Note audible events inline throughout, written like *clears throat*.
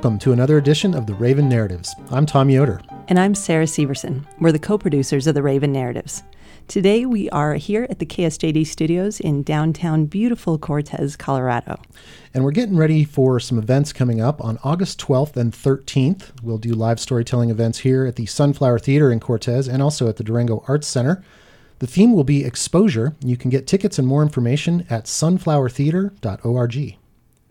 welcome to another edition of the Raven Narratives. I'm Tom Yoder. And I'm Sarah Severson. We're the co producers of the Raven Narratives. Today we are here at the KSJD studios in downtown beautiful Cortez, Colorado. And we're getting ready for some events coming up on August 12th and 13th. We'll do live storytelling events here at the Sunflower Theater in Cortez and also at the Durango Arts Center. The theme will be exposure. You can get tickets and more information at sunflowertheater.org.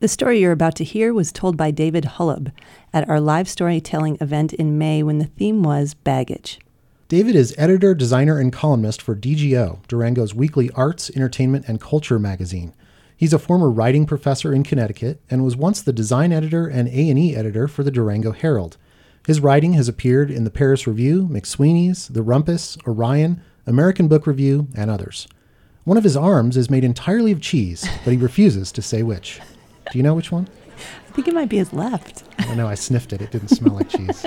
The story you're about to hear was told by David Holub at our live storytelling event in May when the theme was baggage. David is editor, designer, and columnist for DGO, Durango's weekly arts, entertainment, and culture magazine. He's a former writing professor in Connecticut and was once the design editor and A&E editor for the Durango Herald. His writing has appeared in the Paris Review, McSweeney's, The Rumpus, Orion, American Book Review, and others. One of his arms is made entirely of cheese, but he refuses to say which. Do you know which one? I think it might be his left. I know, I sniffed it. It didn't smell like cheese.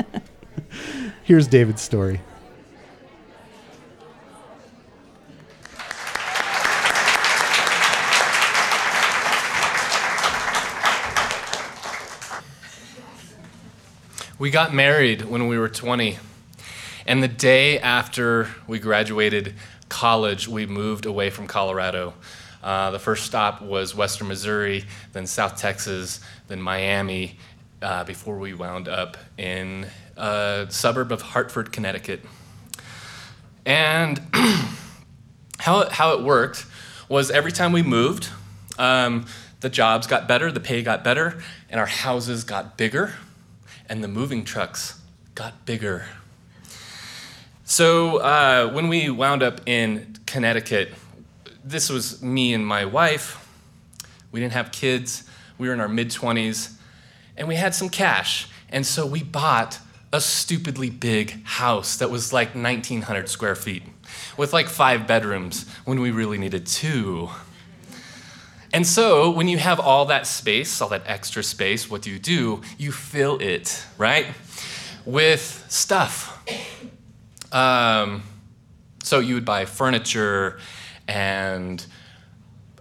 *laughs* Here's David's story. We got married when we were 20. And the day after we graduated college, we moved away from Colorado. Uh, the first stop was Western Missouri, then South Texas, then Miami, uh, before we wound up in a suburb of Hartford, Connecticut. And *clears throat* how, how it worked was every time we moved, um, the jobs got better, the pay got better, and our houses got bigger, and the moving trucks got bigger. So uh, when we wound up in Connecticut, this was me and my wife. We didn't have kids. We were in our mid 20s, and we had some cash. And so we bought a stupidly big house that was like 1,900 square feet with like five bedrooms when we really needed two. And so, when you have all that space, all that extra space, what do you do? You fill it, right? With stuff. Um, so, you would buy furniture and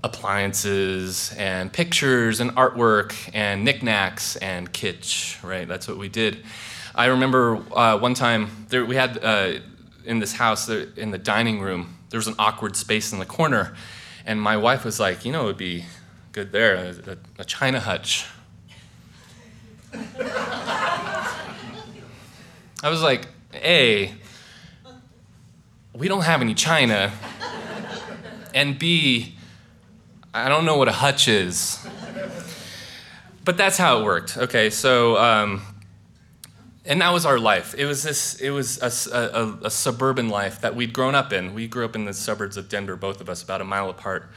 appliances and pictures and artwork and knickknacks and kitsch, right? That's what we did. I remember uh, one time there, we had uh, in this house there, in the dining room, there was an awkward space in the corner, and my wife was like, you know, it would be good there, a, a, china hutch. I was like, A, we don't have any china and B, I don't know what a hutch is. But that's how it worked. Okay, so, um, and that was our life. It was this, it was a, a, a, suburban life that we'd grown up in. We grew up in the suburbs of Denver, both of us, about a mile apart.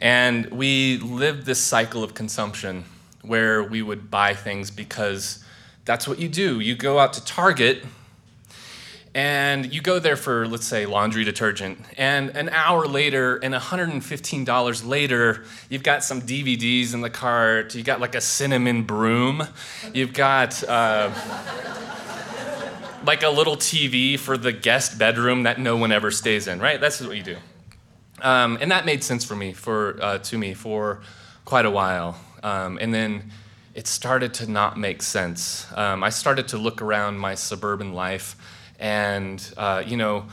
And we lived this cycle of consumption where we would buy things because that's what you do. You go out to Target and you go there for let's say laundry detergent. And an hour later and $115 later you've got some dvds in the cart. You got like a cinnamon broom. You've got uh, like a little tv for the guest bedroom that no one ever stays in right? That's what you do. Um, and that made sense for me for uh, to me for quite a while. Um, and then it started to not make sense. Um, i started to look around my suburban life and uh, you know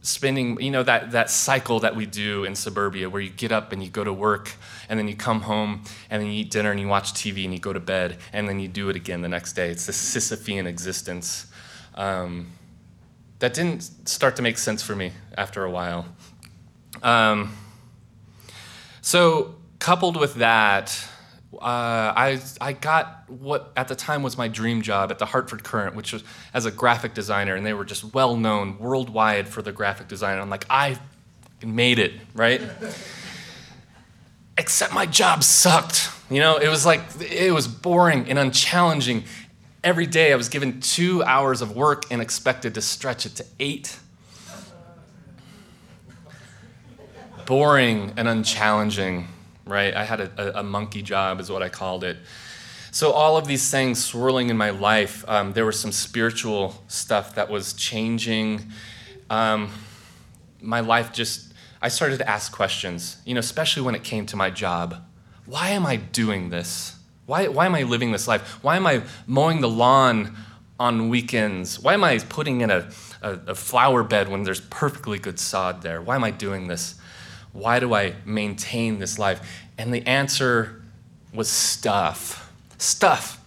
spending you know that, that cycle that we do in suburbia where you get up and you go to work and then you come home and then you eat dinner and you watch tv and you go to bed and then you do it again the next day. It's this sisyphean existence. Um, that didn't start to make sense for me after a while. Um, so coupled with that uh, I, I got what at the time was my dream job at the Hartford Courant, which was as a graphic designer, and they were just well known worldwide for the graphic design. I'm like, I made it, right? Except my job sucked. You know, it was like, it was boring and unchallenging. Every day I was given two hours of work and expected to stretch it to eight. Boring and unchallenging right? I had a, a, monkey job, is what I called it. So, all of these things swirling in my life, um, there was some spiritual stuff that was changing. Um, my life just, I started to ask questions, you know, especially when it came to my job. Why am I doing this? Why, why am I living this life? Why am I mowing the lawn on weekends? Why am I putting in a, a, a flower bed when there's perfectly good sod there? Why am I doing this? Why do I maintain this life? And the answer was stuff. Stuff.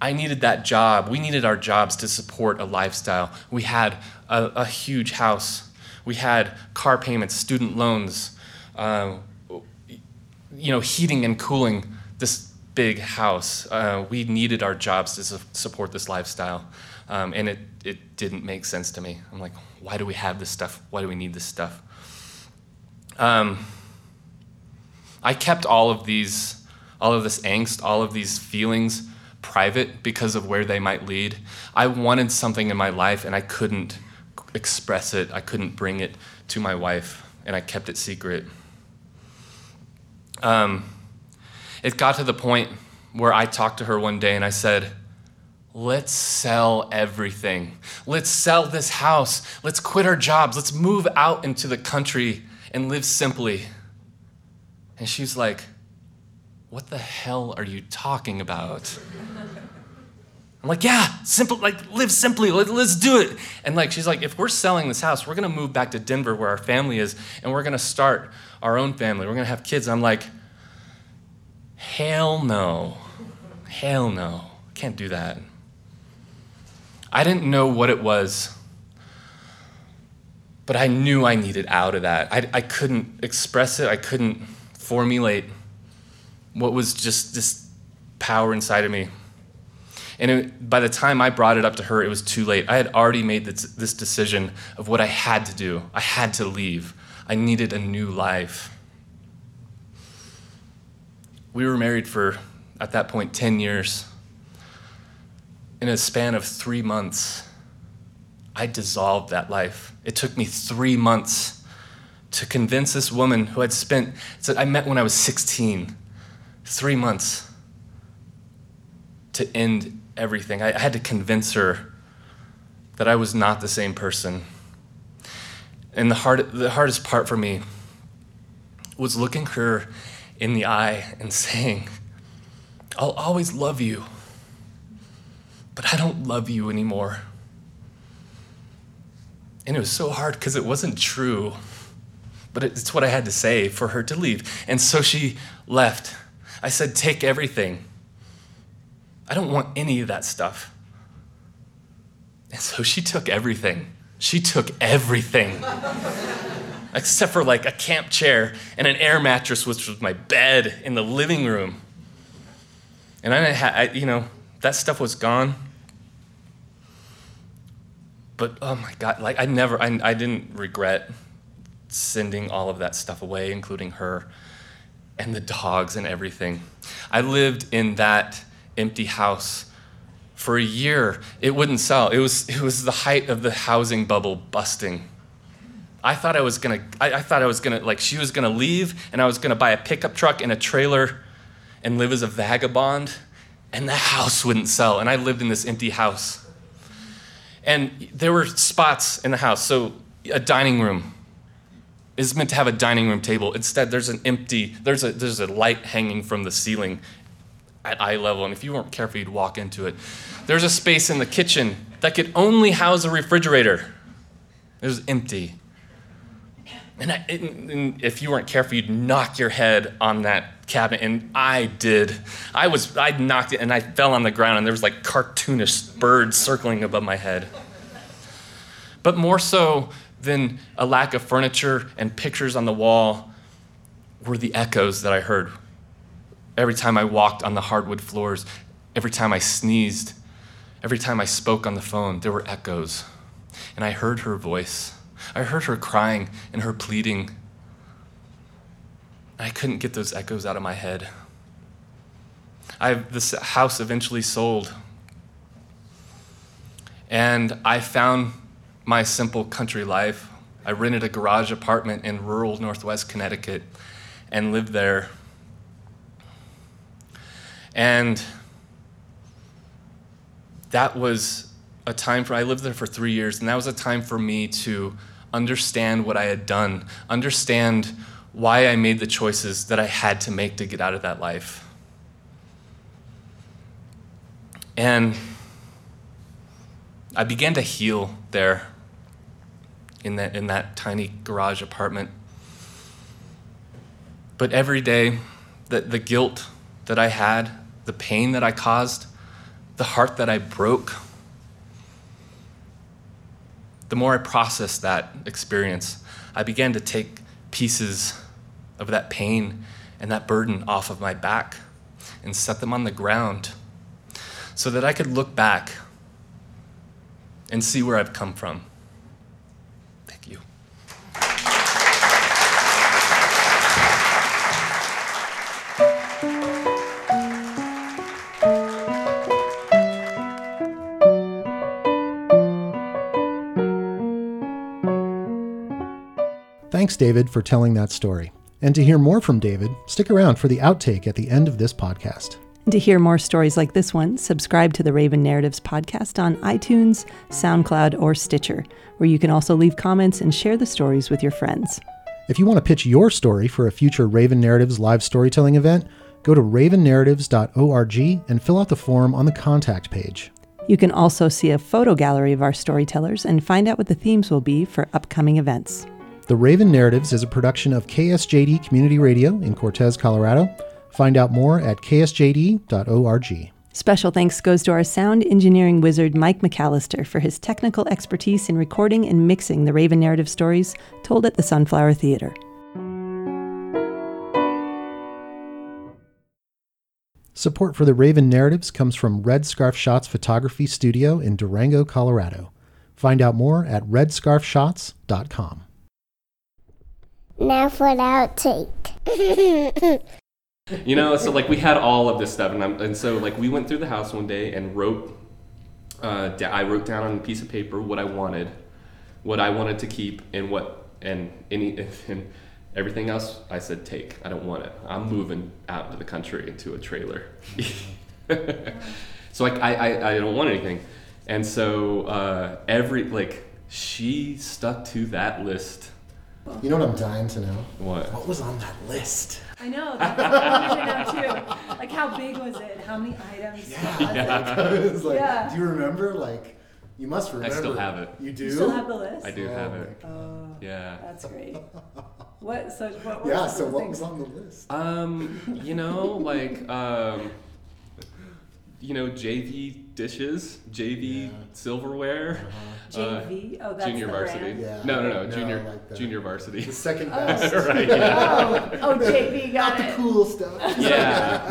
I needed that job. We needed our jobs to support a lifestyle. We had a, a huge house. We had car payments, student loans, uh, you know, heating and cooling this big house. Uh, we needed our jobs to su- support this lifestyle. Um, and it, it didn't make sense to me. I'm like, why do we have this stuff? Why do we need this stuff? Um, I kept all of these, all of this angst, all of these feelings private because of where they might lead. I wanted something in my life and I couldn't express it, I couldn't bring it to my wife, and I kept it secret. Um, it got to the point where I talked to her one day and I said, Let's sell everything. Let's sell this house. Let's quit our jobs. Let's move out into the country and live simply. And she's like, What the hell are you talking about? I'm like, yeah, simple, like live simply, Let, us do it. And like, she's like, if we're selling this house, we're gonna move back to Denver where our family is, and we're gonna start our own family. We're gonna have kids. I'm like, hell no, hell no, can't do that. I didn't know what it was, but I knew I needed out of that. I, I couldn't express it, I couldn't formulate what was just this power inside of me. And it, by the time I brought it up to her, it was too late. I had already made this, this decision of what I had to do. I had to leave. I needed a new life. We were married for, at that point, 10 years. In a span of three months, I dissolved that life. It took me three months to convince this woman who had spent, said I met when I was 16, three months to end everything. I, had to convince her that I was not the same person. And the, hard, the hardest part for me was looking her in the eye and *laughs* saying, I'll always love you, but I don't love you anymore. And it was so hard because it wasn't true, but it's what I had to say for her to leave. And so she left. I said, Take everything. I don't want any of that stuff. And so she took everything. She took everything. *laughs* Except for like a camp chair and an air mattress, which was my bed in the living room. And I, had, I, you know, that stuff was gone. But oh my God, like I never, I, I didn't regret sending all of that stuff away, including her and the dogs and everything. I lived in that empty house for a year. It wouldn't sell. It was, it was the height of the housing bubble busting. I thought I was gonna, I, I thought I was gonna, like, she was gonna leave and I was gonna buy a pickup truck and a trailer and live as a vagabond, and the house wouldn't sell. And I lived in this empty house. And there were spots in the house. So, a dining room is meant to have a dining room table. Instead, there's an empty, there's a, there's a light hanging from the ceiling at eye level, and if you weren't careful, you'd walk into it. There's a space in the kitchen that could only house a refrigerator. It was empty. And, I, and, if you weren't careful, you'd knock your head on that cabinet, and I did. I was, I knocked it, and I fell on the ground, and there was like cartoonish birds circling above my head. But more so than a lack of furniture and pictures on the wall were the echoes that I heard every time I walked on the hardwood floors, every time I sneezed, every time I spoke on the phone, there were echoes. And I heard her voice. I heard her crying and her pleading. I couldn't get those echoes out of my head. I, this house eventually sold. And I found my simple country life. I rented a garage apartment in rural Northwest Connecticut and lived there and that was a time for, I lived there for three years, and that was a time for me to understand what I had done, understand why I made the choices that I had to make to get out of that life. And I began to heal there in that, in that tiny garage apartment. But every day, the, the guilt that I had, the pain that I caused, the heart that I broke, the more I processed that experience, I began to take pieces of that pain and that burden off of my back and set them on the ground so that I could look back and see where I've come from. Thanks, David, for telling that story. And to hear more from David, stick around for the outtake at the end of this podcast. To hear more stories like this one, subscribe to the Raven Narratives podcast on iTunes, SoundCloud, or Stitcher, where you can also leave comments and share the stories with your friends. If you want to pitch your story for a future Raven Narratives live storytelling event, go to ravennarratives.org and fill out the form on the contact page. You can also see a photo gallery of our storytellers and find out what the themes will be for upcoming events. The Raven Narratives is a production of KSJD Community Radio in Cortez, Colorado. Find out more at ksjd.org. Special thanks goes to our sound engineering wizard, Mike McAllister, for his technical expertise in recording and mixing the Raven narrative stories told at the Sunflower Theater. Support for the Raven Narratives comes from Red Scarf Shots Photography Studio in Durango, Colorado. Find out more at redscarfshots.com. Now for the outtake. You know, so like we had all of this stuff, and, I'm, and so like we went through the house one day and wrote. Uh, I wrote down on a piece of paper what I wanted, what I wanted to keep, and what and any *laughs* and everything else. I said take. I don't want it. I'm moving out into the country into a trailer. *laughs* so I, I I don't want anything, and so uh, every like she stuck to that list. You know what I'm dying to know? What? What was on that list? I know. That's what I wanted to know too. Like, how big was it? How many items? was *laughs* it? Yeah. was like, Yeah. do you remember? Like, you must remember. I remember. still have it. You do? You still have the list? I do Oh have it. Oh, Yeah. that's great. What? So what? Yeah. So what things? was on the list? Um, you know, like um, you know, JV dishes, JV Yeah. silverware. uh, JV. oh, that's junior the varsity. brand. Yeah. No, no, no, No, junior, like junior varsity. The second Oh. *laughs* best. right. Yeah. Oh, oh, JV got Not the it. cool stuff. yeah.